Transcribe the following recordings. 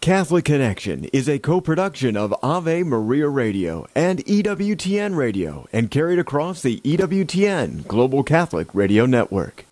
Catholic Connection is a co-production of Ave Maria Radio and EWTN Radio and carried across the EWTN Global Catholic Radio Network.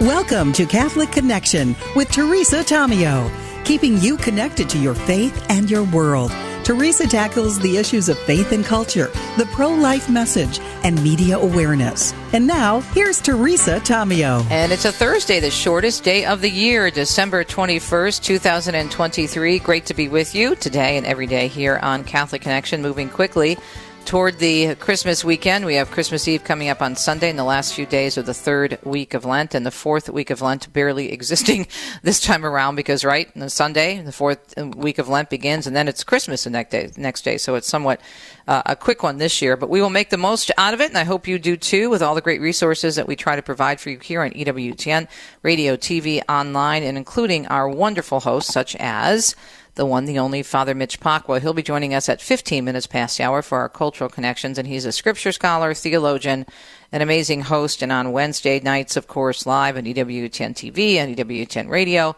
Welcome to Catholic Connection with Teresa Tomeo, keeping you connected to your faith and your world. Teresa tackles the issues of faith and culture, the pro life message, and media awareness. And now, here's Teresa Tomeo. And it's a Thursday, the shortest day of the year, December 21st, 2023. Great to be with you today and every day here on Catholic Connection, moving quickly toward the Christmas weekend. We have Christmas Eve coming up on Sunday in the last few days of the third week of Lent and the fourth week of Lent barely existing this time around because, right, on Sunday, the fourth week of Lent begins and then it's Christmas the next day. Next day. So it's somewhat uh, a quick one this year, but we will make the most out of it and I hope you do too with all the great resources that we try to provide for you here on EWTN, radio, TV, online, and including our wonderful hosts such as the one, the only Father Mitch Pacwa. He'll be joining us at 15 minutes past the hour for our cultural connections, and he's a scripture scholar, theologian, an amazing host, and on Wednesday nights, of course, live on EWTN TV and EWTN Radio.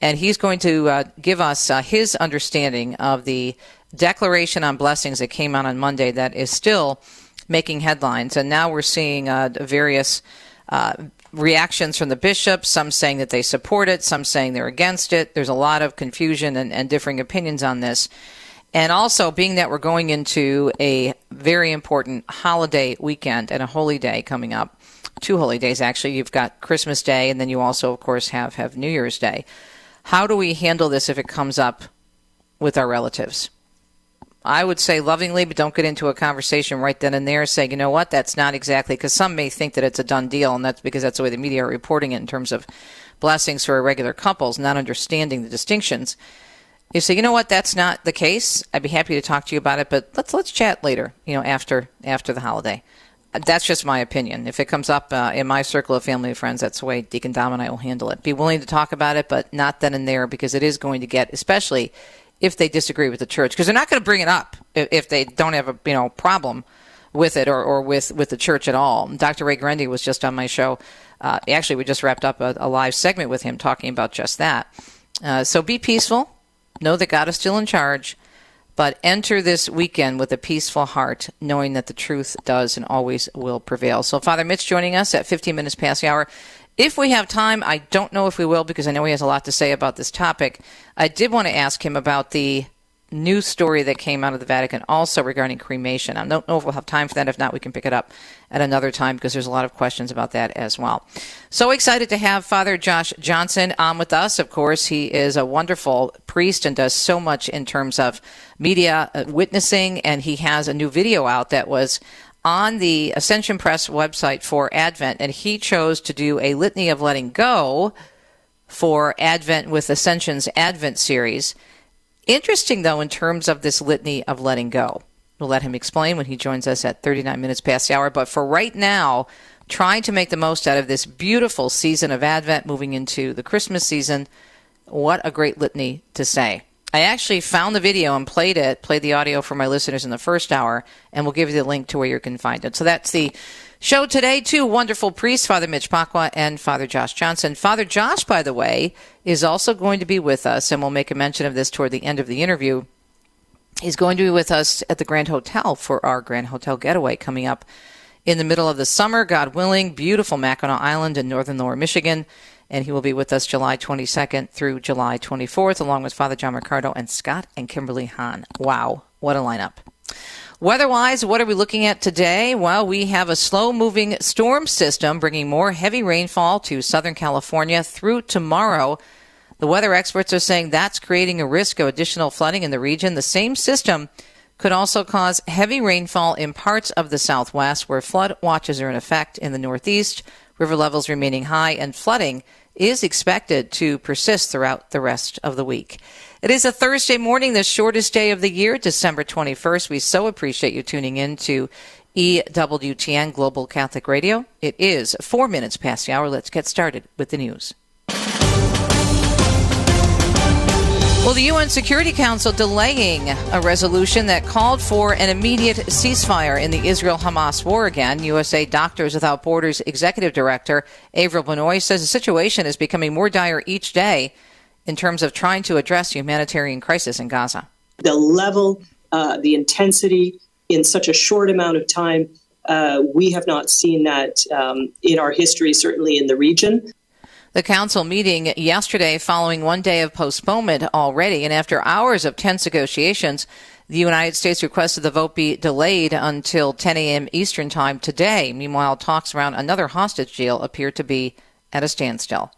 And he's going to uh, give us uh, his understanding of the declaration on blessings that came out on Monday that is still making headlines. And now we're seeing uh, various uh, reactions from the bishops, some saying that they support it, some saying they're against it. There's a lot of confusion and, and differing opinions on this. And also, being that we're going into a very important holiday weekend and a holy day coming up, two holy days actually. You've got Christmas Day, and then you also, of course, have, have New Year's Day. How do we handle this if it comes up with our relatives? I would say lovingly, but don't get into a conversation right then and there saying, you know what, that's not exactly, because some may think that it's a done deal, and that's because that's the way the media are reporting it in terms of blessings for irregular couples, not understanding the distinctions. You say, you know what, that's not the case. I'd be happy to talk to you about it, but let's let's chat later. You know, after after the holiday. That's just my opinion. If it comes up uh, in my circle of family and friends, that's the way Deacon Dom and I will handle it. Be willing to talk about it, but not then and there because it is going to get, especially if they disagree with the church because they're not going to bring it up if they don't have a you know problem with it or, or with, with the church at all. Dr. Ray Guarendi was just on my show. Uh, actually, we just wrapped up a, a, live segment with him talking about just that. Uh, so be peaceful. Know that God is still in charge. But enter this weekend with a peaceful heart, knowing that the truth does and always will prevail. So, Father Mitch joining us at 15 minutes past the hour. If we have time, I don't know if we will because I know he has a lot to say about this topic. I did want to ask him about the news story that came out of the Vatican also regarding cremation. I don't know if we'll have time for that. If not, we can pick it up at another time because there's a lot of questions about that as well. So excited to have Father Josh Johnson on with us. Of course, he is a wonderful priest and does so much in terms of media uh, witnessing, and he has a new video out that was on the Ascension Press website for Advent, and he chose to do a litany of letting go for Advent with Ascension's Advent series. Interesting, though, in terms of this litany of letting go. We'll let him explain when he joins us at 39 minutes past the hour. But for right now, trying to make the most out of this beautiful season of Advent moving into the Christmas season, what a great litany to say. I actually found the video and played it, played the audio for my listeners in the first hour, and we'll give you the link to where you can find it. So that's the show today. Two wonderful priests, Father Mitch Pacwa and Father Josh Johnson. Father Josh, by the way, is also going to be with us, and we'll make a mention of this toward the end of the interview. He's going to be with us at the Grand Hotel for our Grand Hotel getaway coming up in the middle of the summer, God willing. Beautiful Mackinac Island in northern lower Michigan and he will be with us July 22nd through July 24th, along with Father John Riccardo and Scott and Kimberly Hahn. Wow, what a lineup. Weather-wise, what are we looking at today? Well, we have a slow-moving storm system bringing more heavy rainfall to Southern California through tomorrow. The weather experts are saying that's creating a risk of additional flooding in the region. The same system could also cause heavy rainfall in parts of the southwest where flood watches are in effect in the northeast, river levels remaining high, and flooding is expected to persist throughout the rest of the week. It is a Thursday morning, the shortest day of the year, December 21st. We so appreciate you tuning in to EWTN Global Catholic Radio. It is four minutes past the hour. Let's get started with the news. Well, the UN Security Council delaying a resolution that called for an immediate ceasefire in the Israel Hamas war again. USA Doctors Without Borders Executive Director Avril Benoit says the situation is becoming more dire each day in terms of trying to address humanitarian crisis in Gaza. The level, uh, the intensity in such a short amount of time, uh, we have not seen that um, in our history, certainly in the region. The council meeting yesterday following one day of postponement already, and after hours of tense negotiations, the United States requested the vote be delayed until 10 a.m. Eastern Time today. Meanwhile, talks around another hostage deal appear to be at a standstill.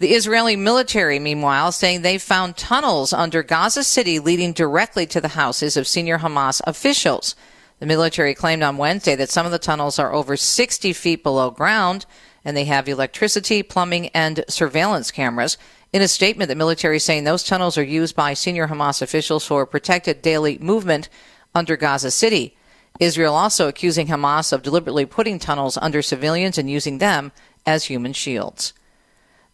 The Israeli military, meanwhile, saying they found tunnels under Gaza City leading directly to the houses of senior Hamas officials. The military claimed on Wednesday that some of the tunnels are over 60 feet below ground and they have electricity, plumbing, and surveillance cameras. In a statement, the military is saying those tunnels are used by senior Hamas officials for protected daily movement under Gaza City. Israel also accusing Hamas of deliberately putting tunnels under civilians and using them as human shields.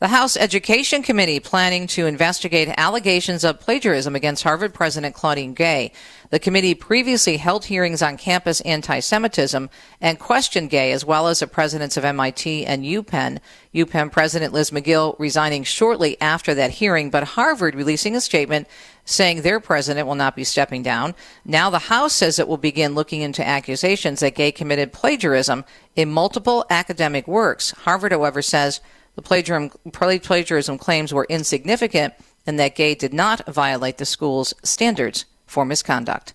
The House Education Committee planning to investigate allegations of plagiarism against Harvard President Claudine Gay. The committee previously held hearings on campus anti Semitism and questioned Gay as well as the presidents of MIT and UPenn. UPenn President Liz Magill resigning shortly after that hearing, but Harvard releasing a statement saying their president will not be stepping down. Now the House says it will begin looking into accusations that Gay committed plagiarism in multiple academic works. Harvard, however, says the plagiarism, claims were insignificant and that Gay did not violate the school's standards for misconduct.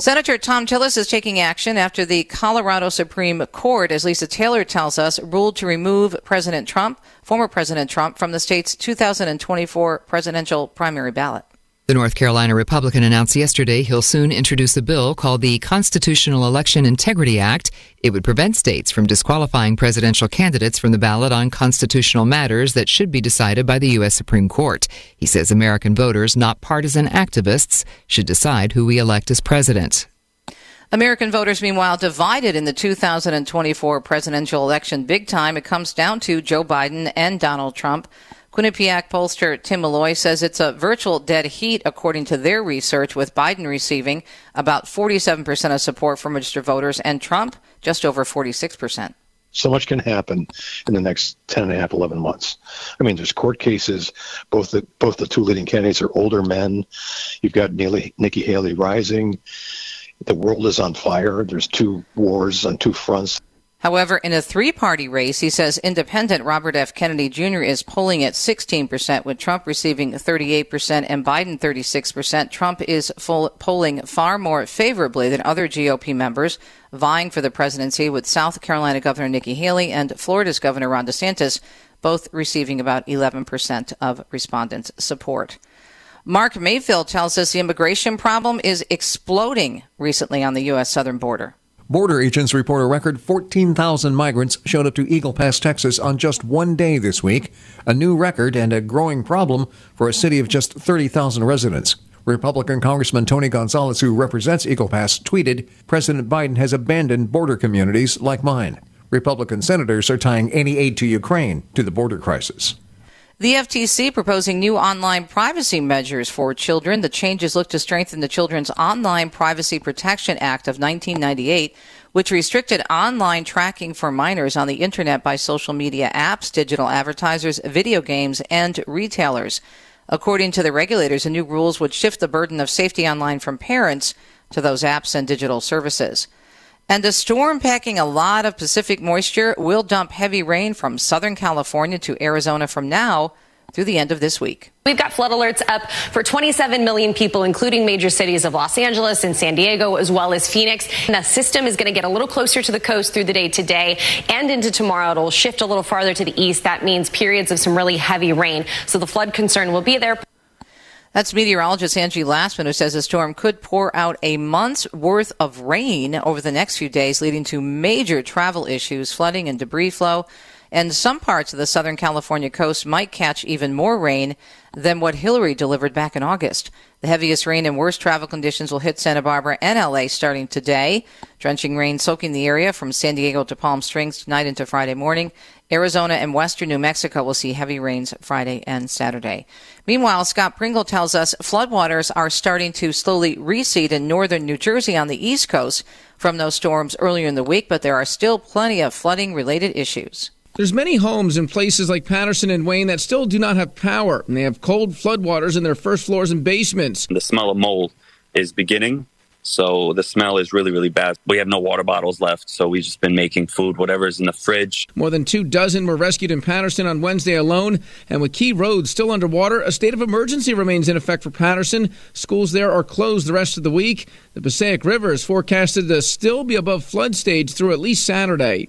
Senator Thom Tillis is taking action after the Colorado Supreme Court, as Lisa Taylor tells us, ruled to remove President Trump, former President Trump, from the state's 2024 presidential primary ballot. The North Carolina Republican announced yesterday he'll soon introduce a bill called the Constitutional Election Integrity Act. It would prevent states from disqualifying presidential candidates from the ballot on constitutional matters that should be decided by the U.S. Supreme Court. He says American voters, not partisan activists, should decide who we elect as president. American voters, meanwhile, divided in the 2024 presidential election big time. It comes down to Joe Biden and Donald Trump. Quinnipiac pollster Tim Malloy says it's a virtual dead heat, according to their research, with Biden receiving about 47% of support from registered voters and Trump just over 46%. So much can happen in the next 10 and a half, 11 months. I mean, there's court cases. Both the, both the two leading candidates are older men. You've got Neely, Nikki Haley rising. The world is on fire. There's two wars on two fronts. However, in a three party race, he says independent Robert F. Kennedy Jr. is polling at 16%, with Trump receiving 38% and Biden 36%. Trump is full, polling far more favorably than other GOP members vying for the presidency, with South Carolina Governor Nikki Haley and Florida's Governor Ron DeSantis both receiving about 11% of respondents' support. Mark Mayfield tells us the immigration problem is exploding recently on the U.S. southern border. Border agents report a record 14,000 migrants showed up to Eagle Pass, Texas on just one day this week, a new record and a growing problem for a city of just 30,000 residents. Republican Congressman Tony Gonzalez, who represents Eagle Pass, tweeted President Biden has abandoned border communities like mine. Republican senators are tying any aid to Ukraine to the border crisis. The FTC proposing new online privacy measures for children. The changes look to strengthen the Children's Online Privacy Protection Act of 1998, which restricted online tracking for minors on the internet by social media apps, digital advertisers, video games, and retailers. According to the regulators, the new rules would shift the burden of safety online from parents to those apps and digital services. And a storm packing a lot of Pacific moisture will dump heavy rain from Southern California to Arizona from now through the end of this week. We've got flood alerts up for 27 million people, including major cities of Los Angeles and San Diego, as well as Phoenix. And the system is going to get a little closer to the coast through the day today and into tomorrow. It'll shift a little farther to the east. That means periods of some really heavy rain. So the flood concern will be there. That's meteorologist Angie Lassman, who says the storm could pour out a month's worth of rain over the next few days, leading to major travel issues, flooding, and debris flow. And some parts of the Southern California coast might catch even more rain than what Hilary delivered back in August. The heaviest rain and worst travel conditions will hit Santa Barbara and LA starting today. Drenching rain soaking the area from San Diego to Palm Springs tonight into Friday morning. Arizona and western New Mexico will see heavy rains Friday and Saturday. Meanwhile, Scott Pringle tells us floodwaters are starting to slowly recede in northern New Jersey on the East Coast from those storms earlier in the week, but there are still plenty of flooding related issues. There's many homes in places like Paterson and Wayne that still do not have power, and they have cold floodwaters in their first floors and basements. The smell of mold is beginning, so the smell is really, really bad. We have no water bottles left, so we've just been making food, whatever's in the fridge. More than two dozen were rescued in Paterson on Wednesday alone, and with key roads still underwater, a state of emergency remains in effect for Paterson. Schools there are closed the rest of the week. The Passaic River is forecasted to still be above flood stage through at least Saturday.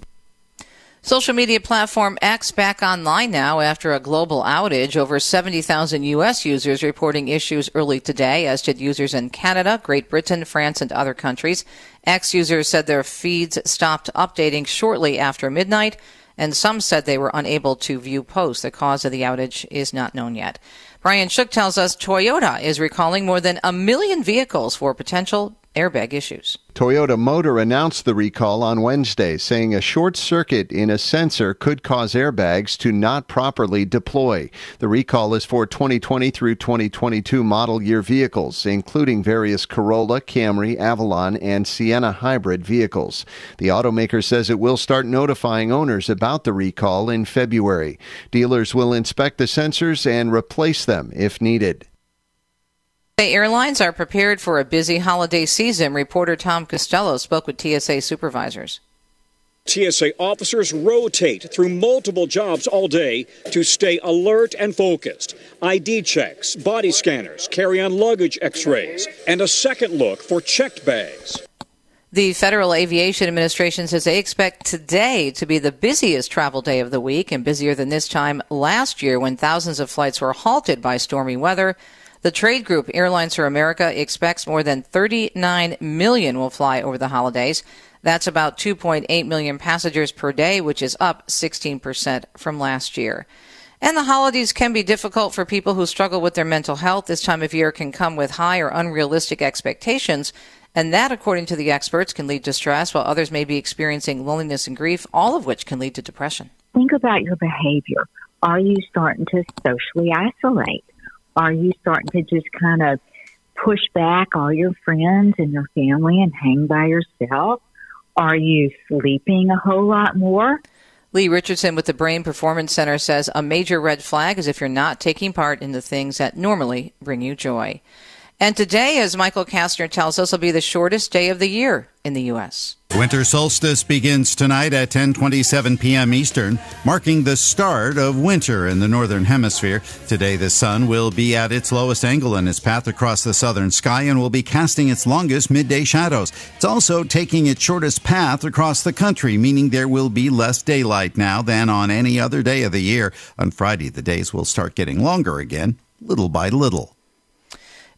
Social media platform X back online now after a global outage. Over 70,000 U.S. users reporting issues early today, as did users in Canada, Great Britain, France, and other countries. X users said their feeds stopped updating shortly after midnight, and some said they were unable to view posts. The cause of the outage is not known yet. Brian Shook tells us Toyota is recalling more than a million vehicles for potential airbag issues. Toyota Motor announced the recall on Wednesday, saying a short circuit in a sensor could cause airbags to not properly deploy. The recall is for 2020 through 2022 model year vehicles, including various Corolla, Camry, Avalon, and Sienna hybrid vehicles. The automaker says it will start notifying owners about the recall in February. Dealers will inspect the sensors and replace them if needed. The airlines are prepared for a busy holiday season. Reporter Tom Costello spoke with TSA supervisors. TSA officers rotate through multiple jobs all day to stay alert and focused. ID checks, body scanners, carry on luggage x rays, and a second look for checked bags. The Federal Aviation Administration says they expect today to be the busiest travel day of the week and busier than this time last year when thousands of flights were halted by stormy weather. The trade group Airlines for America expects more than 39 million will fly over the holidays. That's about 2.8 million passengers per day, which is up 16% from last year. And the holidays can be difficult for people who struggle with their mental health. This time of year can come with high or unrealistic expectations. And that, according to the experts, can lead to stress, while others may be experiencing loneliness and grief, all of which can lead to depression. Think about your behavior. Are you starting to socially isolate? Are you starting to just kind of push back all your friends and your family and hang by yourself? Are you sleeping a whole lot more? Lee Richardson with the Brain Performance Center says a major red flag is if you're not taking part in the things that normally bring you joy. And today, as Michael Kastner tells us, will be the shortest day of the year in the U.S. Winter solstice begins tonight at 10:27 p.m. Eastern, marking the start of winter in the northern hemisphere. Today the sun will be at its lowest angle in its path across the southern sky and will be casting its longest midday shadows. It's also taking its shortest path across the country, meaning there will be less daylight now than on any other day of the year. On Friday the days will start getting longer again, little by little.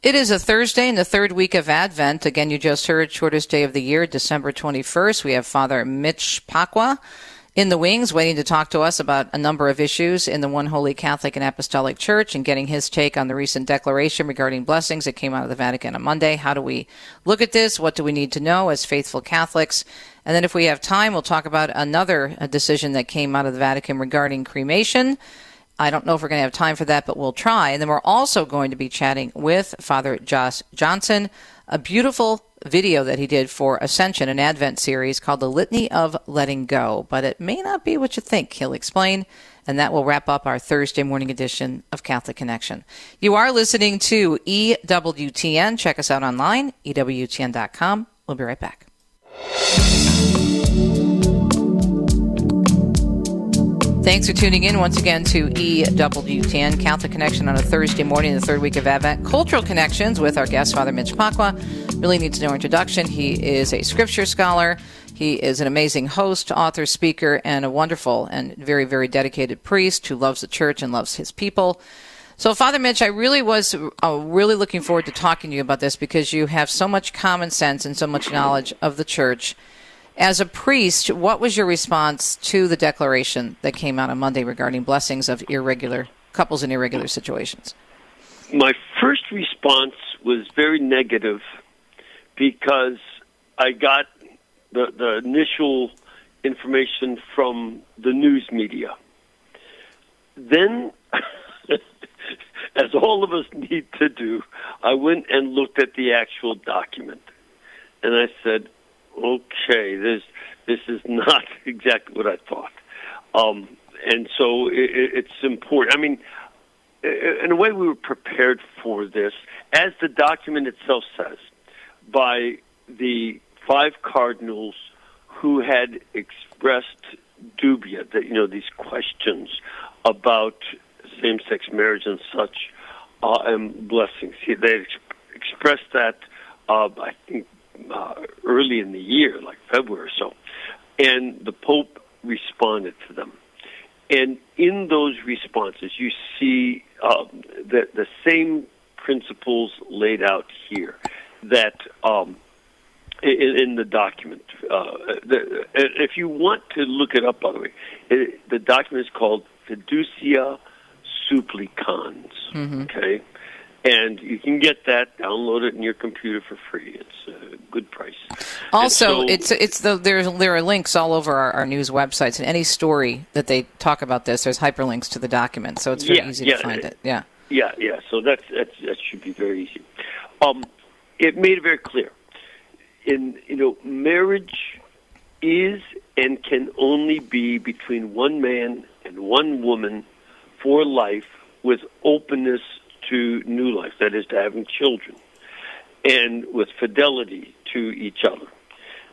It is a Thursday in the third week of Advent. Again, you just heard shortest day of the year, December 21st. We have Father Mitch Pacwa in the wings waiting to talk to us about a number of issues in the One Holy Catholic and Apostolic Church and getting his take on the recent declaration regarding blessings that came out of the Vatican on Monday. How do we look at this? What do we need to know as faithful Catholics? And then if we have time, we'll talk about another uh, decision that came out of the Vatican regarding cremation. I don't know if we're going to have time for that, but we'll try. And then we're also going to be chatting with Father Josh Johnson, a beautiful video that he did for Ascension, an Advent series called The Litany of Letting Go. But it may not be what you think, he'll explain. And that will wrap up our Thursday morning edition of Catholic Connection. You are listening to EWTN. Check us out online, EWTN.com. We'll be right back. Thanks for tuning in once again to EWTN Catholic Connection on a Thursday morning, the third week of Advent. Cultural Connections with our guest, Father Mitch Pacwa. Really needs no introduction. He is a scripture scholar. He is an amazing host, author, speaker, and a wonderful and very, very dedicated priest who loves the church and loves his people. So, Father Mitch, I really was uh, really looking forward to talking to you about this because you have so much common sense and so much knowledge of the church as a priest, what was your response to the declaration that came out on Monday regarding blessings of irregular couples in irregular situations? My first response was very negative because I got the the initial information from the news media. Then, as all of us need to do, I went and looked at the actual document, and I said, "Okay, this this is not exactly what I thought." Um, and so it, it's important. I mean, in a way, we were prepared for this, as the document itself says, by the five cardinals who had expressed dubia, that you know these questions about same-sex marriage and such, uh, and blessings. They ex- expressed that, uh, I think, uh, early in the year, like February or so, and the Pope responded to them. And in those responses, you see um, the, the same principles laid out here that um, in, in the document. Uh, the, if you want to look it up, by the way, it, the document is called Fiducia Supplicans. Mm-hmm. Okay, and you can get that, download it in your computer for free. It's a good price. Also, so, it's it's the there's there are links all over our, our, news websites, and any story that they talk about this, there's hyperlinks to the document, so it's very yeah, easy yeah, to find it. Yeah, yeah, yeah. So that's, that's that should be very easy. Um, it made it very clear. In you know, marriage is and can only be between one man and one woman for life with openness to new life, that is, to having children, and with fidelity to each other.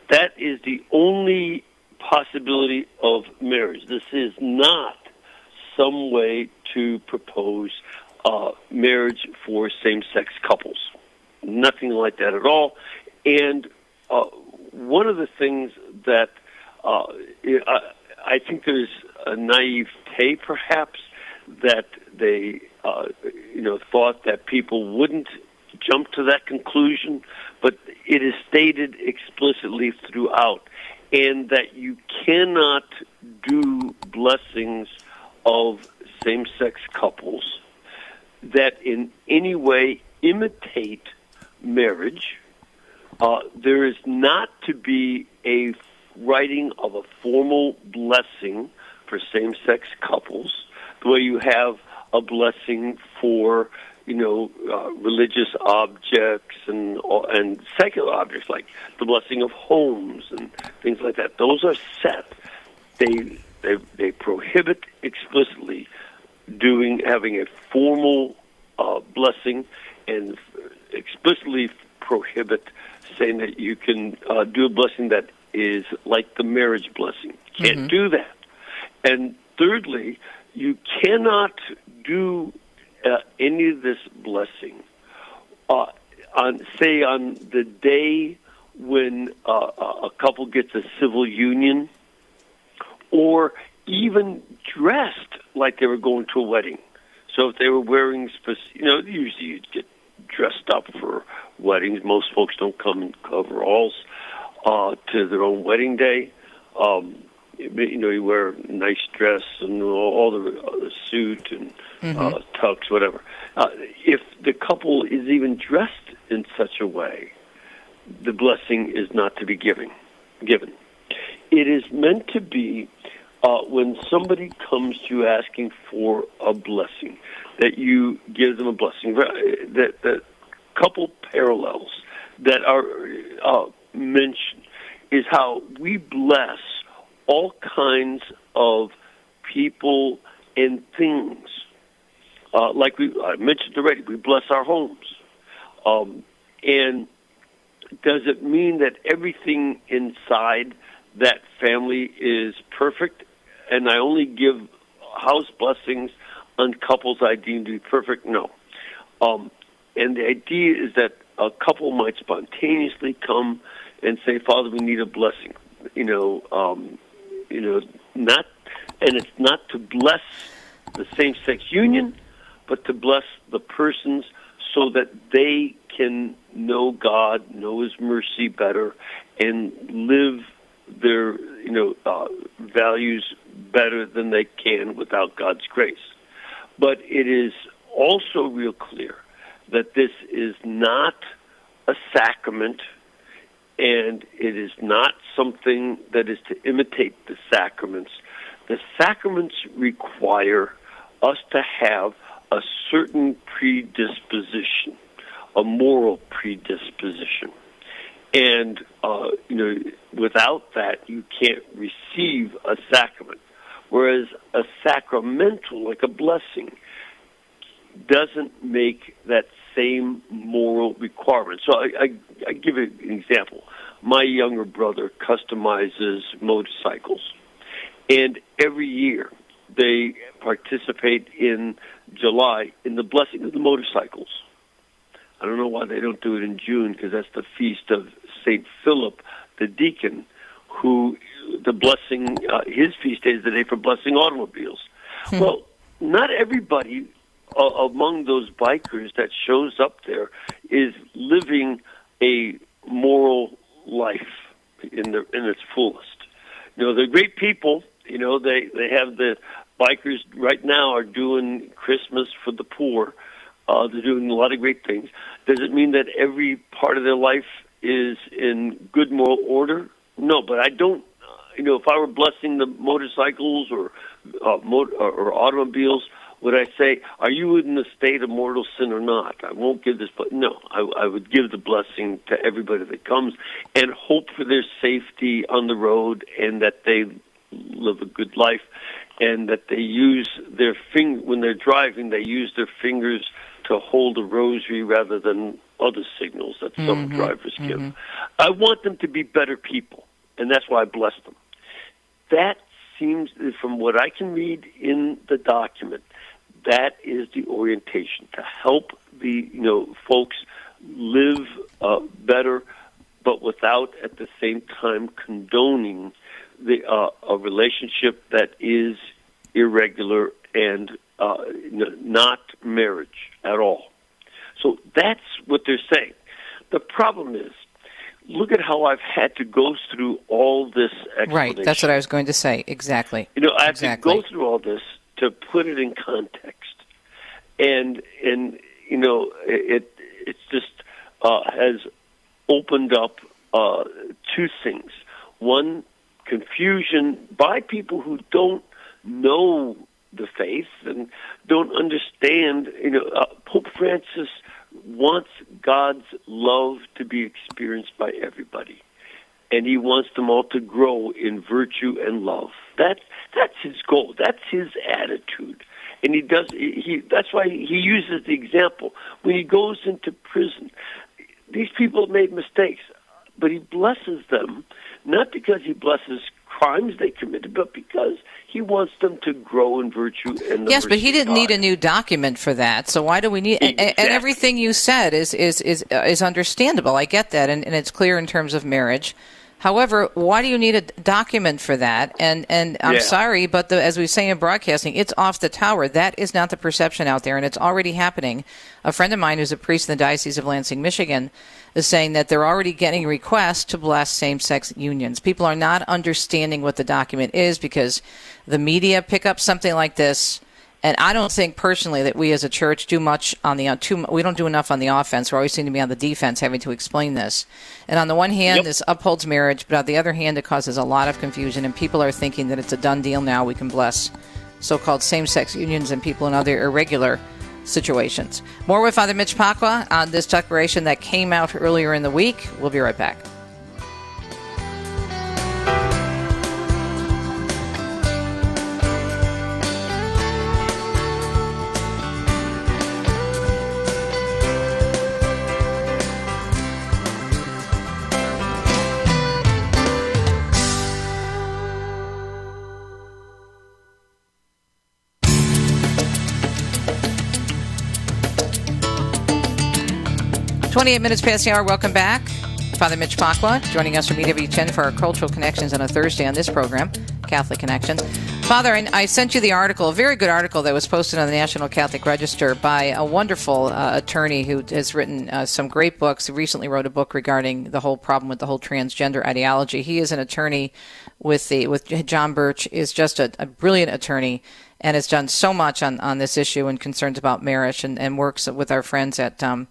That is the only possibility of marriage. This is not some way to propose uh, marriage for same sex couples. Nothing like that at all. And uh, one of the things that uh, I I think there's a naivete, perhaps, that they uh, you know, thought that people wouldn't jump to that conclusion, but it is stated explicitly throughout, and that you cannot do blessings of same sex couples that in any way imitate marriage. Uh, there is not to be a writing of a formal blessing for same sex couples, the way you have a blessing for you know uh, religious objects and and secular objects like the blessing of homes and things like that. Those are set. They they they prohibit explicitly doing having a formal uh, blessing and explicitly prohibit saying that you can uh, do a blessing that is like the marriage blessing. Can't Mm-hmm. do that. And thirdly, you cannot do uh, any of this blessing uh, on, say, on the day when uh, a couple gets a civil union, or even dressed like they were going to a wedding. So if they were wearing, spec- you know, usually you get dressed up for weddings. Most folks don't come in coveralls uh, to their own wedding day. Um, you know, you wear nice dress and all the, uh, the suit and Mm-hmm. uh, tux, whatever. Uh, if the couple is even dressed in such a way, the blessing is not to be given. Given, it is meant to be uh, when somebody comes to you asking for a blessing, that you give them a blessing. That that couple parallels that are uh, mentioned is how we bless all kinds of people and things. Uh, like we I mentioned already, we bless our homes. Um, and does it mean that everything inside that family is perfect? And I only give house blessings on couples I deem to be perfect? No. Um, and the idea is that a couple might spontaneously come and say, "Father, we need a blessing." You know, um, you know, not, and it's not to bless the same-sex union, but to bless the persons so that they can know God, know His mercy better, and live their you know uh, values better than they can without God's grace. But it is also real clear that this is not a sacrament and it is not something that is to imitate the sacraments. The sacraments require us to have a certain predisposition, a moral predisposition. And, uh, you know, without that, you can't receive a sacrament. Whereas a sacramental, like a blessing, doesn't make that same moral requirement. So I, I, I give an example. My younger brother customizes motorcycles, and every year they participate in July in the blessing of the motorcycles. I don't know why they don't do it in June because that's the feast of Saint Philip, the deacon, who the blessing uh, his feast day is the day for blessing automobiles. Hmm. Well, not everybody uh, among those bikers that shows up there is living a moral life in the in its fullest. You know, they're great people. You know, they they have the bikers right now are doing Christmas for the poor. Uh, they're doing a lot of great things. Does it mean that every part of their life is in good moral order? No, but I don't. You know, if I were blessing the motorcycles or uh, motor, or automobiles, would I say, "Are you in the state of mortal sin or not?" I won't give this, but no, I, I would give the blessing to everybody that comes, and hope for their safety on the road, and that they live a good life, and that they use their finger when they're driving. They use their fingers to hold a rosary rather than other signals that some mm-hmm. drivers give. Mm-hmm. I want them to be better people, and that's why I bless them. That seems, from what I can read in the document, that is the orientation to help the you know folks live uh, better, but without at the same time condoning the uh, a relationship that is irregular and uh, not marriage at all. So that's what they're saying. The problem is, look at how I've had to go through all this Right, that's what I was going to say. Exactly. You know, I have exactly. to go through all this to put it in context, and and you know it it's just uh, has opened up uh, two things. One, confusion by people who don't know the faith and don't understand. You know, uh, Pope Francis wants God's love to be experienced by everybody, and he wants them all to grow in virtue and love. That's that's his goal. That's his attitude. And he does. He that's why he uses the example when he goes into prison. These people made mistakes, but he blesses them not because he blesses crimes they committed, but because he wants them to grow in virtue and yes, but he didn't need a new document for that. So why do we need? Exactly. And, and, everything you said is is is is understandable. I get that, and, and it's clear in terms of marriage. However, why do you need a document for that? And and I'm yeah. sorry, but the, as we say in broadcasting, it's off the tower. That is not the perception out there, and it's already happening. A friend of mine who's a priest in the Diocese of Lansing, Michigan, is saying that they're already getting requests to bless same-sex unions. People are not understanding what the document is because the media pick up something like this and I don't think personally that we as a church do much on the too. We don't do enough on the offense. We always seem to be on the defense, having to explain this. And on the one hand, yep. this upholds marriage, but on the other hand, it causes a lot of confusion, and people are thinking that it's a done deal now. We can bless so-called same-sex unions and people in other irregular situations. More with Father Mitch Pacwa on this declaration that came out earlier in the week. We'll be right back. 28 minutes past the hour. Welcome back. Father Mitch Pacwa joining us from EWTN for our cultural connections on a Thursday on this program, Catholic Connections. Father, I sent you the article, a very good article that was posted on the National Catholic Register by a wonderful uh, attorney who has written uh, some great books. He recently wrote a book regarding the whole problem with the whole transgender ideology. He is an attorney with the with John Birch, is just a, a brilliant attorney and has done so much on, on this issue and concerns about marriage and, and works with our friends at um,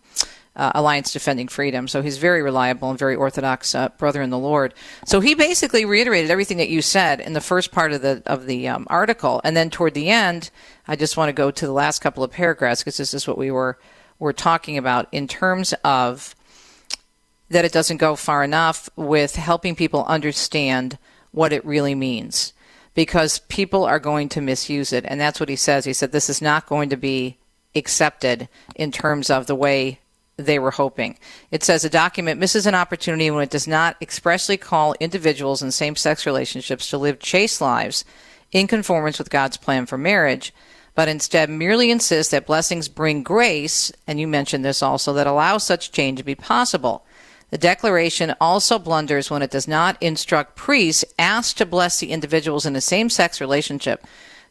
uh, Alliance Defending Freedom. So he's very reliable and very orthodox uh, brother in the Lord. So he basically reiterated everything that you said in the first part of the of the um, article, and then toward the end, I just want to go to the last couple of paragraphs because this is what we were were talking about in terms of that it doesn't go far enough with helping people understand what it really means because people are going to misuse it and that's what he says he said this is not going to be accepted in terms of the way they were hoping. It says a document misses an opportunity when it does not expressly call individuals in same sex relationships to live chaste lives in conformance with God's plan for marriage, but instead merely insists that blessings bring grace, and you mentioned this also, that allows such change to be possible. The declaration also blunders when it does not instruct priests asked to bless the individuals in a same sex relationship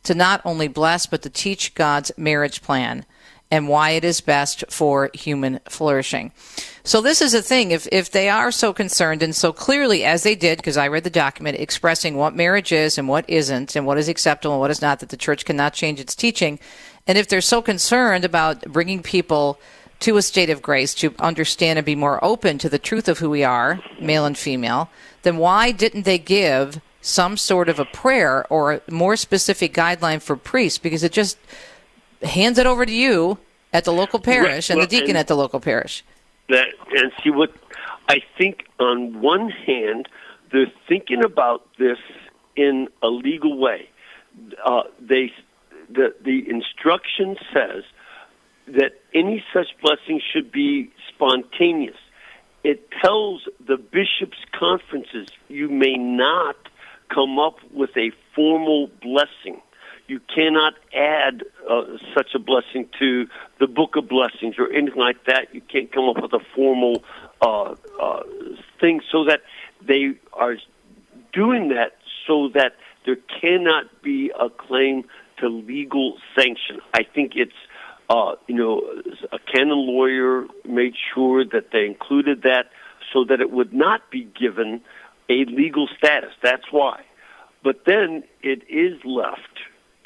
to not only bless but to teach God's marriage plan and why it is best for human flourishing. So this is a thing. If if they are so concerned and so clearly as they did, because I read the document expressing what marriage is and what isn't, and what is acceptable and what is not, that the church cannot change its teaching, and if they're so concerned about bringing people to a state of grace to understand and be more open to the truth of who we are, male and female, then why didn't they give some sort of a prayer or a more specific guideline for priests? Because it just hands it over to you at the local parish Right, and the deacon and- at the local parish. that and see what I think on one hand they're thinking about this in a legal way. Uh, they the the instruction says that any such blessing should be spontaneous. It tells the bishops' conferences you may not come up with a formal blessing. You cannot add uh, such a blessing to the book of blessings or anything like that. You can't come up with a formal uh, uh, thing so that they are doing that so that there cannot be a claim to legal sanction. I think it's uh, you know a canon lawyer made sure that they included that so that it would not be given a legal status. That's why. But then it is left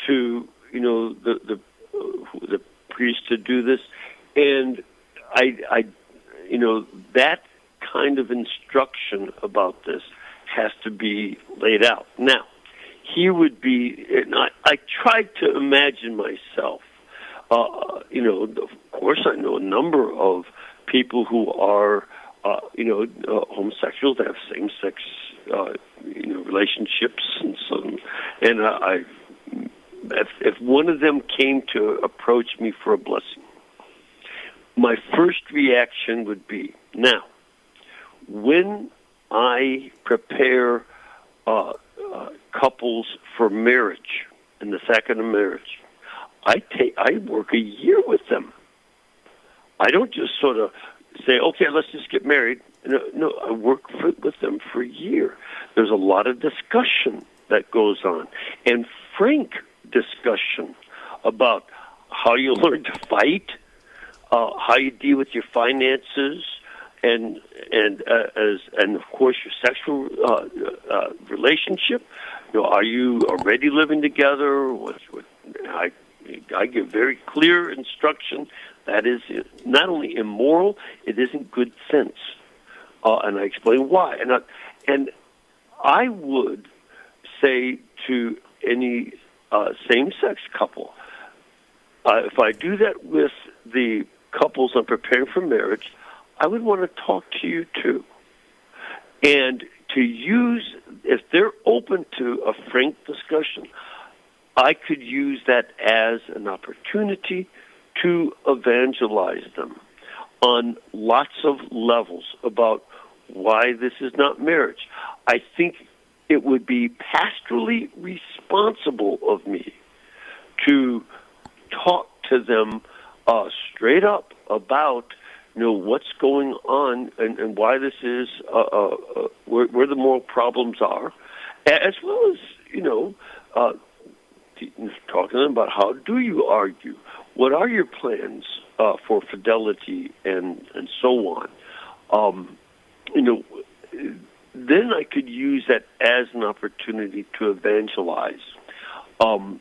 to you know the the the priest to do this, and I I you know that kind of instruction about this has to be laid out. Now, here would be, and I, I tried to imagine myself. Uh, you know, of course, I know a number of people who are, uh, you know, uh, homosexuals that have same-sex, uh, you know, relationships, and so, and uh, I, if, if one of them came to approach me for a blessing, my first reaction would be, now, when I prepare uh, uh, couples for marriage and the sacrament of marriage, I take I work a year with them. I don't just sort of say, okay, let's just get married. No, no I work for, with them for a year. There's a lot of discussion that goes on, and frank discussion about how you learn to fight, uh, how you deal with your finances, and and uh, as and of course your sexual uh, uh, relationship. You know, are you already living together? What, what, I I give very clear instruction that is not only immoral, it isn't good sense, uh, and I explain why. And I, and I would say to any uh, same-sex couple, uh, if I do that with the couples I'm preparing for marriage, I would want to talk to you too. And to use, if they're open to a frank discussion, I could use that as an opportunity to evangelize them on lots of levels about why this is not marriage. I think it would be pastorally responsible of me to talk to them uh, straight up about you know what's going on and, and why this is uh, uh, uh, where, where the moral problems are, as well as you know uh, talking to them about how do you argue, what are your plans uh, for fidelity and and so on. Um, you know, then I could use that as an opportunity to evangelize. Um,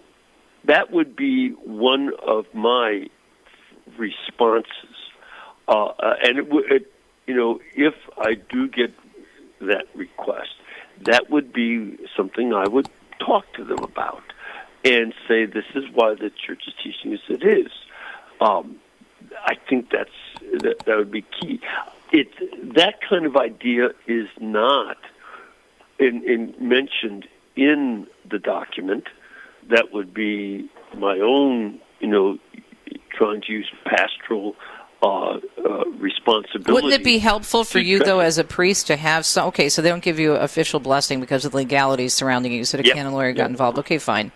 that would be one of my responses. uh, uh, and it, it, you know, if I do get that request, that would be something I would talk to them about and say, "This is why the church is teaching as it is." Um, I think that's that, that would be key. It that kind of idea is not in, in mentioned in the document. That would be my own, you know, trying to use pastoral uh, uh, responsibility. Wouldn't it be helpful for you, though, as a priest, to have some? Okay, so they don't give you official blessing because of the legalities surrounding it. You said a Yep. canon lawyer got Yep. involved. Okay, fine.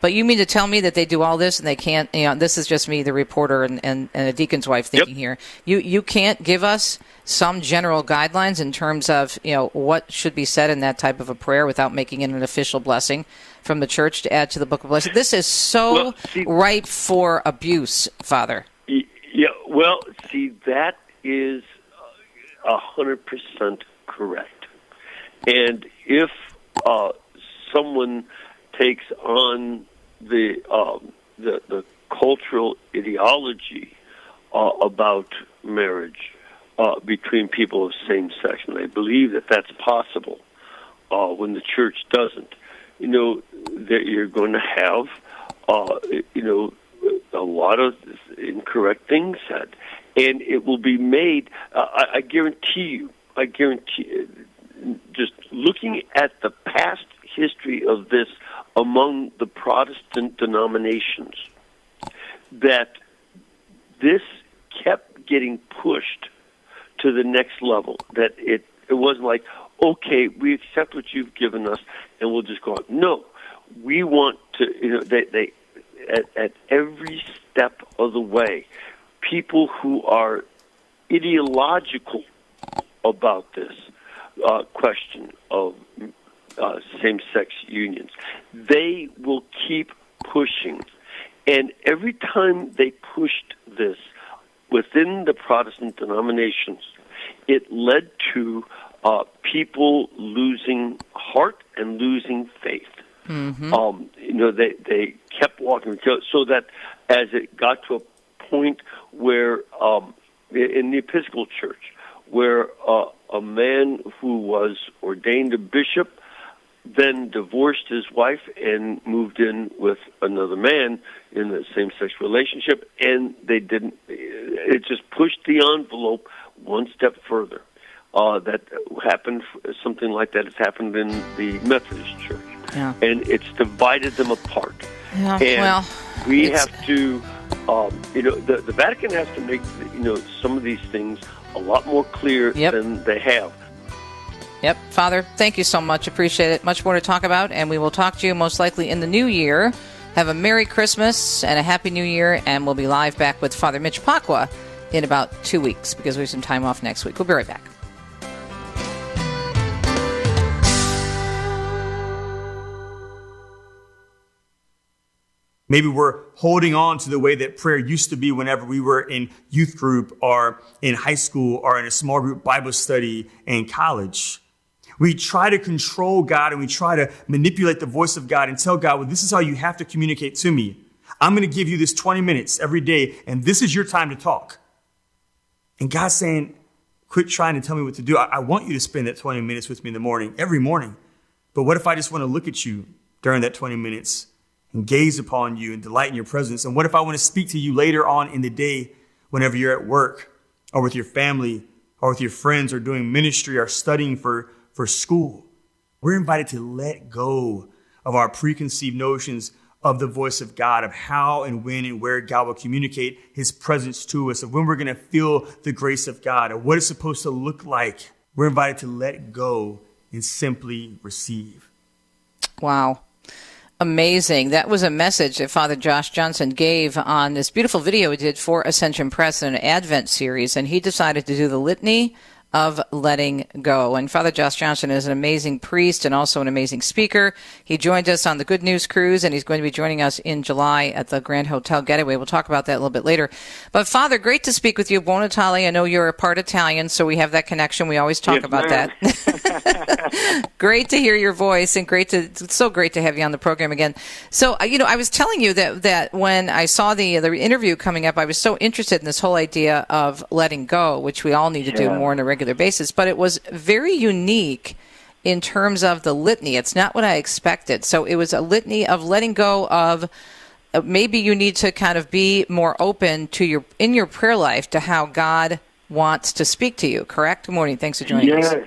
But you mean to tell me that they do all this and they can't? You know, this is just me, the reporter, and, and, and a deacon's wife thinking here. You you can't give us some general guidelines in terms of you know what should be said in that type of a prayer without making it an official blessing from the church to add to the book of blessing. This is so Well, see- ripe for abuse, Father. Yeah, well, see, that is a hundred percent correct. And if uh, someone takes on the um, the, the cultural ideology uh, about marriage uh, between people of same sex, and they believe that that's possible uh, when the church doesn't, you know, that you're going to have, uh, you know, a lot of incorrect things said, and it will be made. Uh, I, I guarantee you. I guarantee. Just looking at the past history of this among the Protestant denominations, that this kept getting pushed to the next level. That it it wasn't like, okay, we accept what you've given us, and we'll just go on. No, we want to. You know, they they at, at every step of the way, people who are ideological about this uh, question of uh, same-sex unions, they will keep pushing. And every time they pushed this within the Protestant denominations, it led to uh, people losing heart and losing faith. Mm-hmm. Um, you know, they they kept walking so- so that as it got to a point where um, in the Episcopal Church, where uh, a man who was ordained a bishop then divorced his wife and moved in with another man in the same sex relationship and they didn't it just pushed the envelope one step further. Uh, that happened something like that has happened in the methodist church. Yeah. and it's divided them apart. Yeah, and well, we have to um, you know the, the vatican has to make you know some of these things a lot more clear than they have Yep. Father, thank you so much. Appreciate it. Much more to talk about, and we will talk to you most likely in the new year. Have a Merry Christmas and a Happy New Year, and we'll be live back with Father Mitch Pacwa in about two weeks because we have some time off next week. We'll be right back. Maybe we're holding on to the way that prayer used to be whenever we were in youth group or in high school or in a small group Bible study in college. We try to control God and we try to manipulate the voice of God and tell God, well, this is how you have to communicate to me. I'm going to give you this 20 minutes every day and this is your time to talk. And God's saying, quit trying to tell me what to do. I, I want you to spend that 20 minutes with me in the morning, every morning. But what if I just want to look at you during that 20 minutes and gaze upon you and delight in your presence? And what if I want to speak to you later on in the day whenever you're at work or with your family or with your friends or doing ministry or studying for, for school? We're invited to let go of our preconceived notions of the voice of God, of how and when and where God will communicate his presence to us, of when we're going to feel the grace of God, of what it's supposed to look like. We're invited to let go and simply receive. Wow. Amazing. That was a message that Father Josh Johnson gave on this beautiful video he did for Ascension Press in an Advent series. And he decided to do the litany of letting go. And Father Josh Johnson is an amazing priest and also an amazing speaker. He joined us on the Good News Cruise, and he's going to be joining us in July at the Grand Hotel Getaway. We'll talk about that a little bit later. But Father, great to speak with you. Buon Natale. I know you're a part Italian, so we have that connection. We always talk Yes, about ma'am. that. great to hear your voice, and great to it's so great to have you on the program again. So, uh, you know, I was telling you that that when I saw the the interview coming up, I was so interested in this whole idea of letting go, which we all need to do more on a regular basis. But it was very unique in terms of the litany. It's not what I expected. So it was a litany of letting go of. uh, Maybe you need to kind of be more open to your in your prayer life to how God wants to speak to you. Correct. Good morning. Thanks for joining yes. us.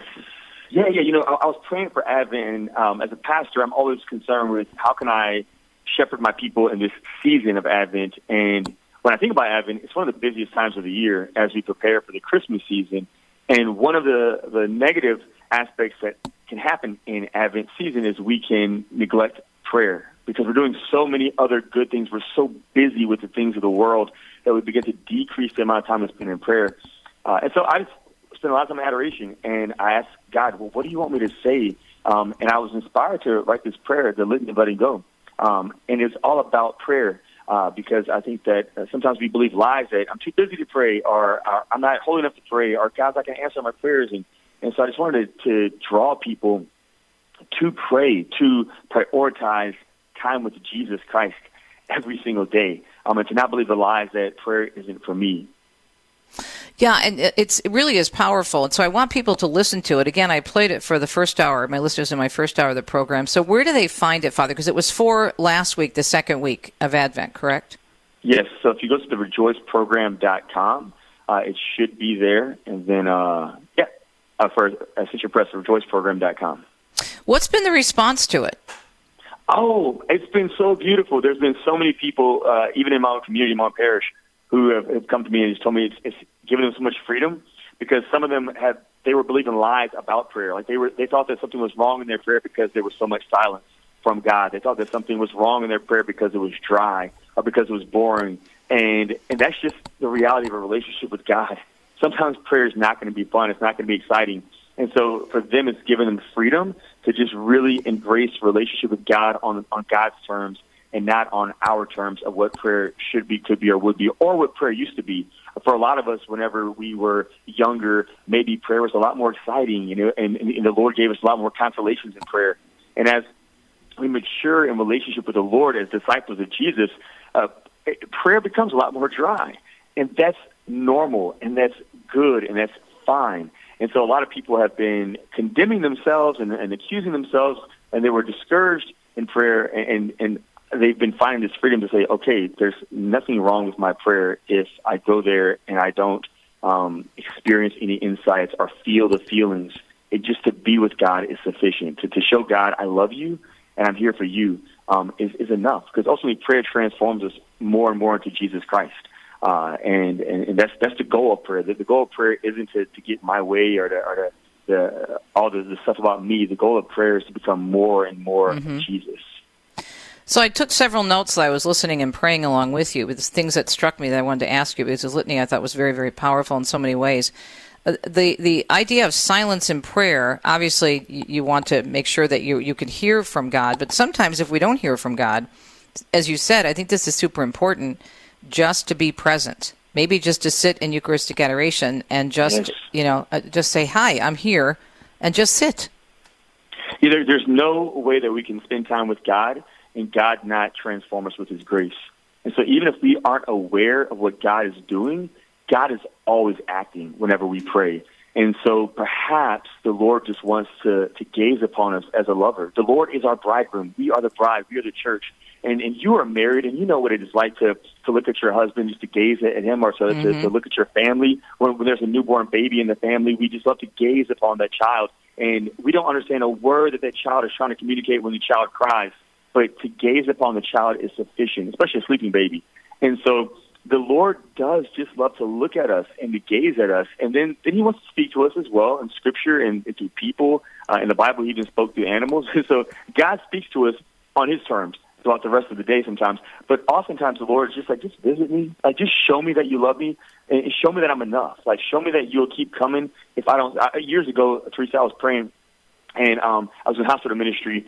Yeah, yeah. You know, I, I was praying for Advent. Um, as a pastor, I'm always concerned with how can I shepherd my people in this season of Advent. And when I think about Advent, it's one of the busiest times of the year as we prepare for the Christmas season. And one of the, the negative aspects that can happen in Advent season is we can neglect prayer because we're doing so many other good things. We're so busy with the things of the world that we begin to decrease the amount of time we spend in prayer. Uh, and so I spent a lot of time in adoration, and I asked God, "Well, what do you want me to say?" Um, and I was inspired to write this prayer, the litany of letting go, um, and it's all about prayer. Uh, because I think that uh, sometimes we believe lies that I'm too busy to pray, or uh, I'm not holy enough to pray, or God's not going to answer my prayers, and and so I just wanted to, to draw people to pray, to prioritize time with Jesus Christ every single day, um, and to not believe the lies that prayer isn't for me. Yeah, and it- it's it really is powerful. And so I want people to listen to it. Again, I played it for the first hour, my listeners in my first hour of the program. So where do they find it, Father? Because it was for last week, the second week of Advent, correct? Yes. So if you go to the rejoiceprogram.com, uh, it should be there. And then, uh, yeah, uh, for Ascension Press, rejoiceprogram.com. What's been the response to it? Oh, it's been so beautiful. There's been so many people, uh, even in my own community, my own parish, who have, have come to me and just told me it's, it's given them so much freedom because some of them had they were believing lies about prayer. Like they were they thought that something was wrong in their prayer because there was so much silence from God. They thought that something was wrong in their prayer because it was dry or because it was boring. And and that's just the reality of a relationship with God. Sometimes prayer is not going to be fun. It's not going to be exciting. And so for them, it's given them freedom to just really embrace relationship with God on on God's terms and not on our terms of what prayer should be, could be, or would be, or what prayer used to be. For a lot of us, whenever we were younger, maybe prayer was a lot more exciting, you know, and, and the Lord gave us a lot more consolations in prayer. And as we mature in relationship with the Lord as disciples of Jesus, uh, prayer becomes a lot more dry. And that's normal, and that's good, and that's fine. And so a lot of people have been condemning themselves and, and accusing themselves, and they were discouraged in prayer, and, and they've been finding this freedom to say, okay, there's nothing wrong with my prayer if I go there and I don't um, experience any insights or feel the feelings. It just to be with God is sufficient. To, to show God I love you and I'm here for you um, is, is enough because ultimately prayer transforms us more and more into Jesus Christ. Uh, and, and, and that's that's the goal of prayer. The, the goal of prayer isn't to, to get my way or to, or to the all the, the stuff about me. The goal of prayer is to become more and more Mhm. Jesus. So I took several notes that I was listening and praying along with you. With things that struck me that I wanted to ask you because the litany I thought was very, very powerful in so many ways. Uh, the the idea of silence in prayer. Obviously, you, you want to make sure that you you can hear from God. But sometimes, if we don't hear from God, as you said, I think this is super important. Just to be present, maybe just to sit in Eucharistic adoration and just Yes. you know uh, just say hi, I'm here, and just sit. Yeah, there, there's no way that we can spend time with God and God not transform us with His grace. And so, even if we aren't aware of what God is doing, God is always acting whenever we pray. And so, perhaps the Lord just wants to, to gaze upon us as a lover. The Lord is our bridegroom. We are the bride. We are the church. And, and you are married, and you know what it is like to, to look at your husband, just to gaze at him, or to, to, Mhm. to look at your family. When, when there's a newborn baby in the family, we just love to gaze upon that child. And we don't understand a word that that child is trying to communicate when the child cries. But to gaze upon the child is sufficient, especially a sleeping baby. And so the Lord does just love to look at us and to gaze at us. And then, then He wants to speak to us as well in Scripture and, and through people. Uh, in the Bible, He even spoke through animals. so God speaks to us on His terms, throughout the rest of the day sometimes. But oftentimes the Lord is just like, just visit me. Like, just show me that you love me and show me that I'm enough. Like, show me that you'll keep coming. If I don't, I, years ago, Teresa, I was praying and um, I was in hospital ministry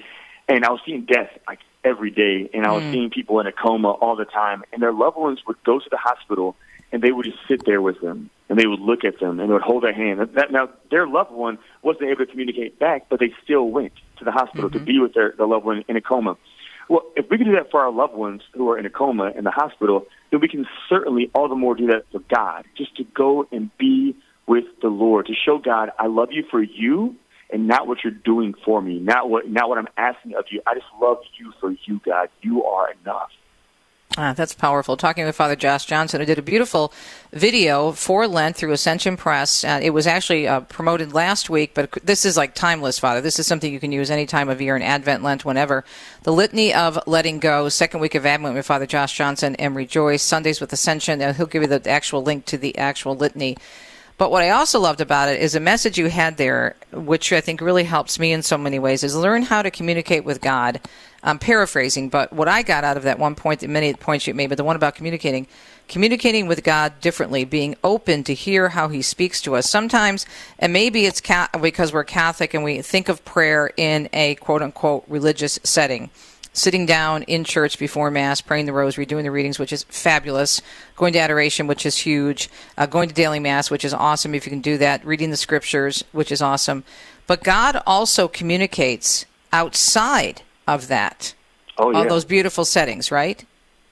and I was seeing death like every day. And I was Mm. seeing people in a coma all the time and their loved ones would go to the hospital and they would just sit there with them and they would look at them and they would hold their hand. That, now, their loved one wasn't able to communicate back, but they still went to the hospital to be with their, their loved one in a coma. Well, if we can do that for our loved ones who are in a coma in the hospital, then we can certainly all the more do that for God, just to go and be with the Lord, to show God, I love you for you and not what you're doing for me, not what not what I'm asking of you. I just love you for you, God. You are enough. Ah, that's powerful. Talking with Father Josh Johnson, who did a beautiful video for Lent through Ascension Press. Uh, it was actually uh, promoted last week, but this is like timeless, Father. This is something you can use any time of year in Advent, Lent, whenever. The Litany of Letting Go, second week of Advent with Father Josh Johnson, and Rejoice, Sundays with Ascension. And he'll give you the actual link to the actual litany. But what I also loved about it is a message you had there, which I think really helps me in so many ways, is learn how to communicate with God. I'm paraphrasing, but what I got out of that one point, that many points you made, but the one about communicating, communicating with God differently, being open to hear how He speaks to us. Sometimes, and maybe it's ca- because we're Catholic and we think of prayer in a quote unquote religious setting sitting down in church before Mass, praying the rosary, doing the readings, which is fabulous, going to adoration, which is huge, uh, going to daily Mass, which is awesome if you can do that, reading the scriptures, which is awesome. But God also communicates outside of that, Oh, yeah. all those beautiful settings, right?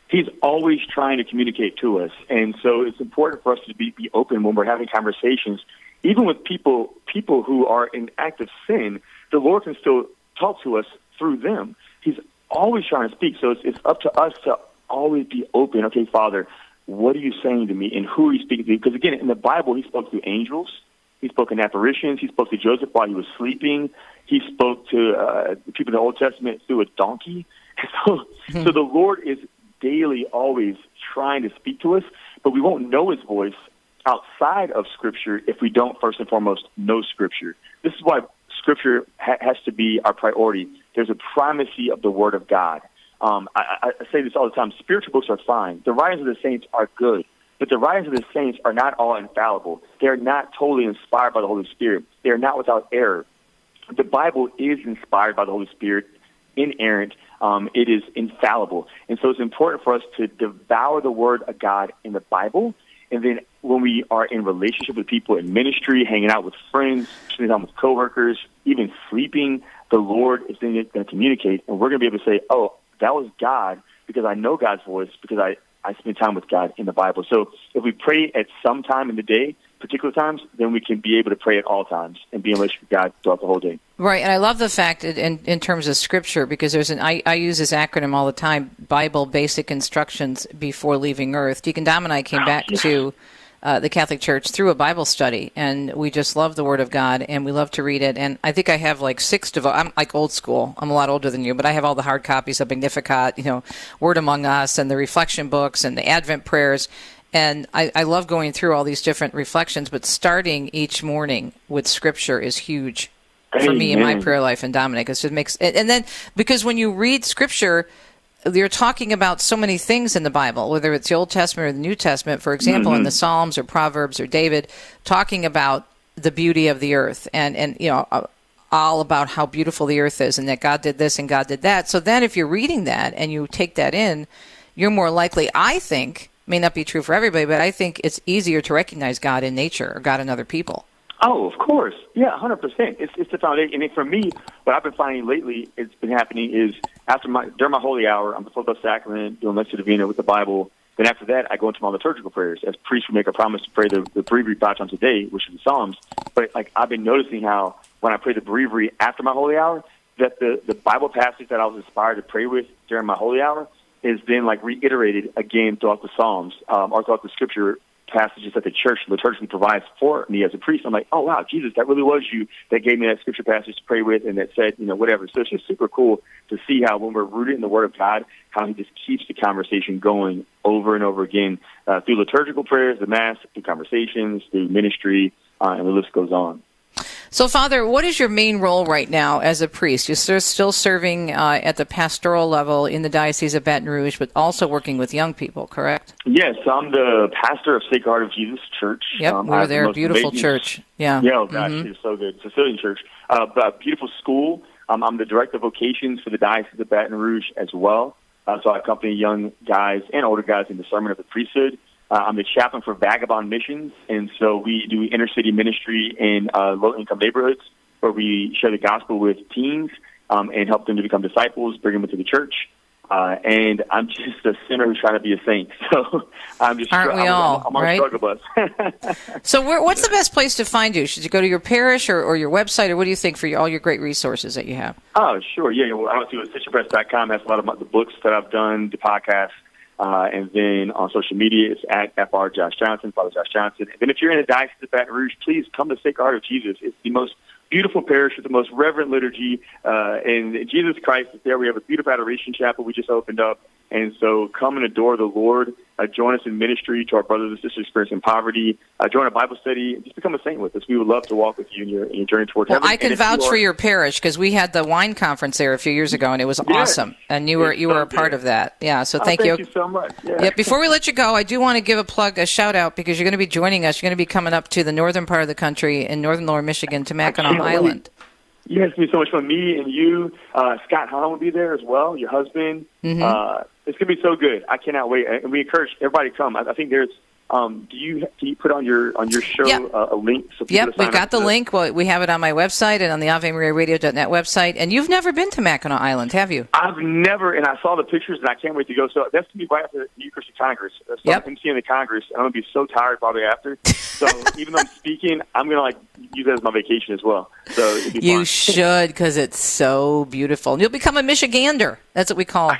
He's always trying to communicate to us, and so it's important for us to be, be open when we're having conversations, even with people people who are in active sin. The Lord can still talk to us through them. He's always trying to speak, so it's, it's up to us to always be open. Okay, Father, what are you saying to me, and who are you speaking to? Because again, in the Bible, He spoke through angels. He spoke in apparitions. He spoke to Joseph while he was sleeping. He spoke to uh, people in the Old Testament through a donkey. So, so the Lord is daily, always trying to speak to us, but we won't know His voice outside of Scripture if we don't first and foremost know Scripture. This is why Scripture ha- has to be our priority. There's a primacy of the Word of God. Um, I, I, say this all the time. Spiritual books are fine. The writings of the saints are good. But the writings of the saints are not all infallible. They are not totally inspired by the Holy Spirit. They are not without error. The Bible is inspired by the Holy Spirit, inerrant. Um, it is infallible. And so it's important for us to devour the Word of God in the Bible. And then when we are in relationship with people in ministry, hanging out with friends, spending time with coworkers, even sleeping, the Lord is going to communicate. And we're going to be able to say, oh, that was God because I know God's voice because I, I spend time with God in the Bible. So if we pray at some time in the day, particular times, then we can be able to pray at all times and be in relationship with God throughout the whole day. Right, and I love the fact that in, in terms of scripture because there's an I, I use this acronym all the time: Bible Basic Instructions before leaving Earth. Deacon Dom and I came back to uh, the Catholic Church through a Bible study, and we just love the Word of God, and we love to read it. And I think I have like six devo. I'm like old school. I'm a lot older than you, but I have all the hard copies of Magnificat, you know, Word Among Us, and the reflection books, and the Advent prayers. And I, I love going through all these different reflections, but starting each morning with Scripture is huge for me in my prayer life and Dominic. It just makes and then because when you read Scripture, you're talking about so many things in the Bible, whether it's the Old Testament or the New Testament. For example, in Mhm. the Psalms or Proverbs or David, talking about the beauty of the earth and and you know. all about how beautiful the earth is and that God did this and God did that. So then if you're reading that and you take that in, you're more likely, I think, may not be true for everybody, but I think it's easier to recognize God in nature or God in other people. Oh, of course. Yeah, hundred percent. It's it's the foundation. And then for me, what I've been finding lately, it's been happening is after my during my holy hour, I'm before the sacrament, doing Lectio Divina with the Bible. Then after that, I go into my liturgical prayers. As priests, we make a promise to pray the, the breviary five times a day, which is the Psalms. But like I've been noticing how when I pray the breviary after my holy hour, that the the Bible passage that I was inspired to pray with during my holy hour is then like reiterated again throughout the Psalms um, or throughout the Scripture passages that the church liturgically provides for me as a priest. I'm like, oh wow, Jesus, that really was you that gave me that scripture passage to pray with, and that said, you know, whatever. So it's just super cool to see how when we're rooted in the Word of God, how He just keeps the conversation going over and over again uh, through liturgical prayers, the Mass, through conversations, through ministry, uh, and the list goes on. So, Father, what is your main role right now as a priest? You're still serving uh, at the pastoral level in the Diocese of Baton Rouge, but also working with young people, correct? Yes, I'm the pastor of Sacred Heart of Jesus Church. Yep, um, we're there. Beautiful amazing, church. Yeah. Yeah, oh gosh, mm-hmm. it's so good. Sicilian church. Uh, beautiful school. Um, I'm the director of vocations for the Diocese of Baton Rouge as well. Uh, so I accompany young guys and older guys in the sermon of the priesthood. Uh, I'm the chaplain for Vagabond Missions, and so we do inner city ministry in uh, low income neighborhoods where we share the gospel with teens um, and help them to become disciples, bring them into the church. Uh, and I'm just a sinner who's trying to be a saint. So I'm just aren't we I'm, all I'm, I'm on right? struggle bus. so where, what's the best place to find you? Should you go to your parish or, or your website, or what do you think for your, all your great resources that you have? Oh, sure, yeah. Well, I went to cisterpress.com. That's a lot of the books that I've done, the podcast. Uh, and then on social media, it's at FR Josh Johnson, Father Josh Johnson. And then if you're in the Diocese of Baton Rouge, please come to Sacred Heart of Jesus. It's the most beautiful parish with the most reverent liturgy. Uh, and Jesus Christ is there. We have a beautiful adoration chapel we just opened up. And so come and adore the Lord. Uh, join us in ministry to our brothers and sisters experiencing poverty. Uh, join a Bible study. Just become a saint with us. We would love to walk with you in your, in your journey towards well, heaven. I can vouch you are, for your parish because we had the wine conference there a few years ago, and it was yes, awesome. And you were you were a part of that. Yeah. So thank, oh, you. Thank you so much. Yeah. yeah. Before we let you go, I do want to give a plug, a shout out because you're going to be joining us. You're going to be coming up to the northern part of the country in northern Lower Michigan to Mackinac Island. Wait. Yes, it's going to be so much fun. Me and you, uh, Scott Hahn will be there as well, your husband. Mm-hmm. Uh, it's going to be so good. I cannot wait. And we encourage everybody to come. I, I think there's um, do you can you put on your on your show yep. uh, a link? So yep, we've got the link. Well, we have it on my website and on the AveMariaRadio.net website. And you've never been to Mackinac Island, have you? I've never, and I saw the pictures, and I can't wait to go. So that's gonna be right after the Eucharistic Congress. So yep. I'm seeing the Congress, and I'm gonna be so tired probably after. So even though I'm speaking, I'm gonna like use that as my vacation as well. So you fun. should because it's so beautiful. And you'll become a Michigander. That's what we call.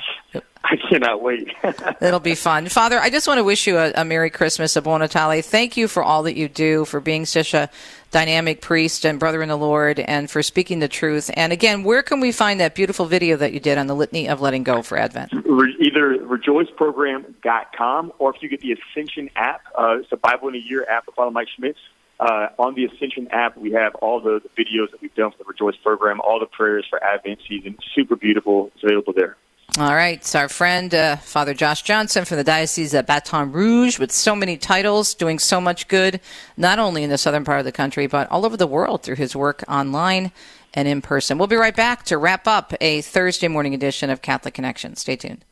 I cannot wait. It'll be fun. Father, I just want to wish you a, a, Merry Christmas, a Buon Natale. Thank you for all that you do, for being such a dynamic priest and brother in the Lord, and for speaking the truth. And again, where can we find that beautiful video that you did on the Litany of Letting Go for Advent? Either rejoiceprogram.com or if you get the Ascension app, uh, it's a Bible in a Year app with Father Mike Schmitz. Uh, on the Ascension app, we have all the, the videos that we've done for the Rejoice program, all the prayers for Advent season. Super beautiful. It's available there. All right. It's our friend, uh, Father Josh Johnson from the Diocese of Baton Rouge with so many titles, doing so much good, not only in the southern part of the country, but all over the world through his work online and in person. We'll be right back to wrap up a Thursday morning edition of Catholic Connection. Stay tuned.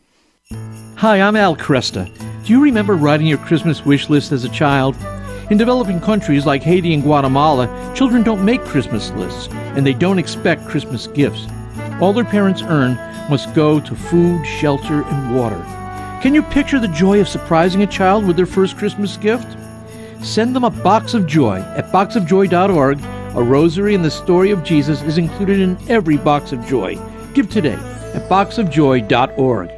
Hi, I'm Al Kresta. Do you remember writing your Christmas wish list as a child? In developing countries like Haiti and Guatemala, children don't make Christmas lists, and they don't expect Christmas gifts. All their parents earn must go to food, shelter, and water. Can you picture the joy of surprising a child with their first Christmas gift? Send them a box of joy at boxofjoy.org. A rosary and the story of Jesus is included in every box of joy. Give today at boxofjoy.org.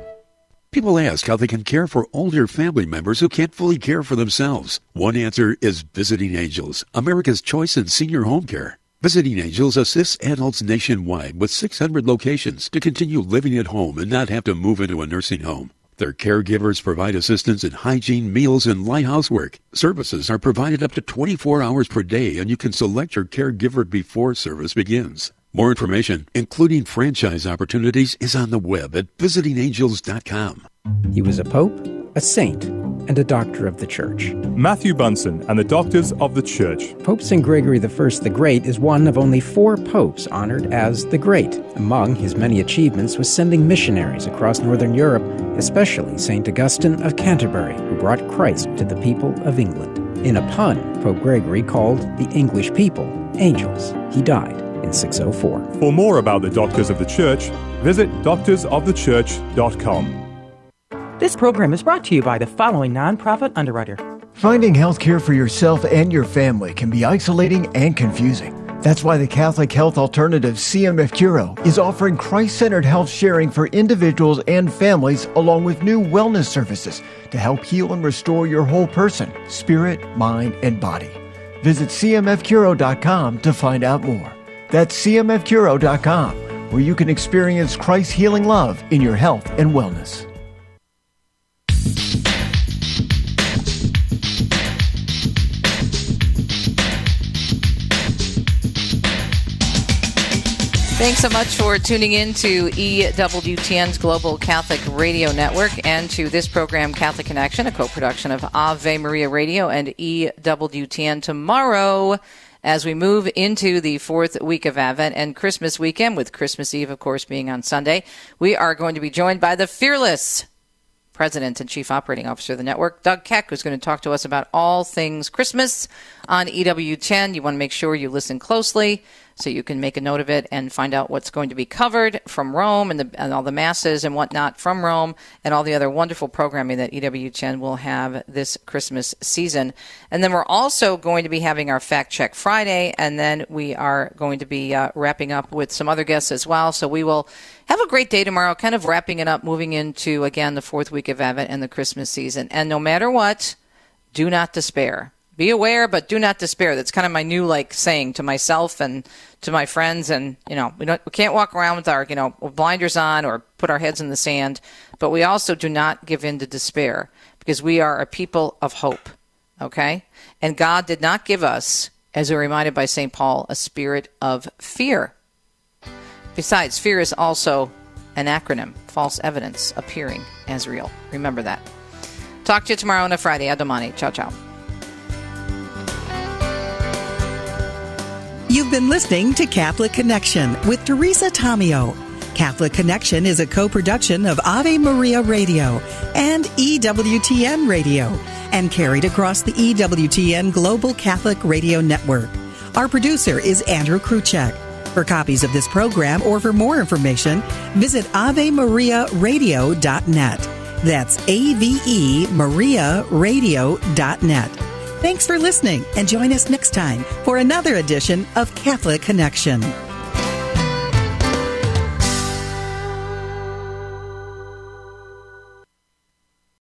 People ask how they can care for older family members who can't fully care for themselves. One answer is Visiting Angels, America's choice in senior home care. Visiting Angels assists adults nationwide with 600 locations to continue living at home and not have to move into a nursing home. Their caregivers provide assistance in hygiene, meals, and light housework. Services are provided up to 24 hours per day, and you can select your caregiver before service begins. More information, including franchise opportunities, is on the web at visitingangels.com. He was a pope, a saint, and a doctor of the Church. Matthew Bunson and the Doctors of the Church. Pope St. Gregory I the Great is one of only four popes honored as the Great. Among his many achievements was sending missionaries across Northern Europe, especially St. Augustine of Canterbury, who brought Christ to the people of England. In a pun, Pope Gregory called the English people angels. He died in 604. For more about the Doctors of the Church, visit doctorsofthechurch.com. This program is brought to you by the following nonprofit underwriter. Finding health care for yourself and your family can be isolating and confusing. That's why the Catholic Health Alternative CMF Curo is offering Christ centered health sharing for individuals and families, along with new wellness services to help heal and restore your whole person, spirit, mind, and body. Visit CMFCuro.com to find out more. That's CMFCuro.com, where you can experience Christ's healing love in your health and wellness. Thanks so much for tuning in to EWTN's Global Catholic Radio Network and to this program, Catholic Connection, a co production of Ave Maria Radio and EWTN. Tomorrow, as we move into the fourth week of Advent and Christmas weekend, with Christmas Eve, of course, being on Sunday, we are going to be joined by the fearless President and Chief Operating Officer of the network, Doug Keck, who's going to talk to us about all things Christmas on EWTN. You want to make sure you listen closely so you can make a note of it and find out what's going to be covered from Rome and, the, and all the masses and whatnot from Rome and all the other wonderful programming that EWTN will have this Christmas season. And then we're also going to be having our Fact Check Friday, and then we are going to be uh, wrapping up with some other guests as well. So we will have a great day tomorrow, kind of wrapping it up, moving into, again, the fourth week of Advent and the Christmas season. And no matter what, do not despair be aware, but do not despair. That's kind of my new like saying to myself and to my friends. And you know, we, we can't walk around with our you know blinders on or put our heads in the sand. But we also do not give in to despair because we are a people of hope. Okay, and God did not give us, as we're reminded by Saint Paul, a spirit of fear. Besides, fear is also an acronym, false evidence appearing as real. Remember that. Talk to you tomorrow on a Friday. Adomani. Ciao, ciao. You've been listening to Catholic Connection with Teresa Tomeo. Catholic Connection is a co production of Ave Maria Radio and EWTN Radio and carried across the EWTN Global Catholic Radio Network. Our producer is Andrew Kruchek. For copies of this program or for more information, visit AveMariaRadio.net. That's A V E Maria Radio.net. Thanks for listening and join us next time for another edition of Catholic Connection.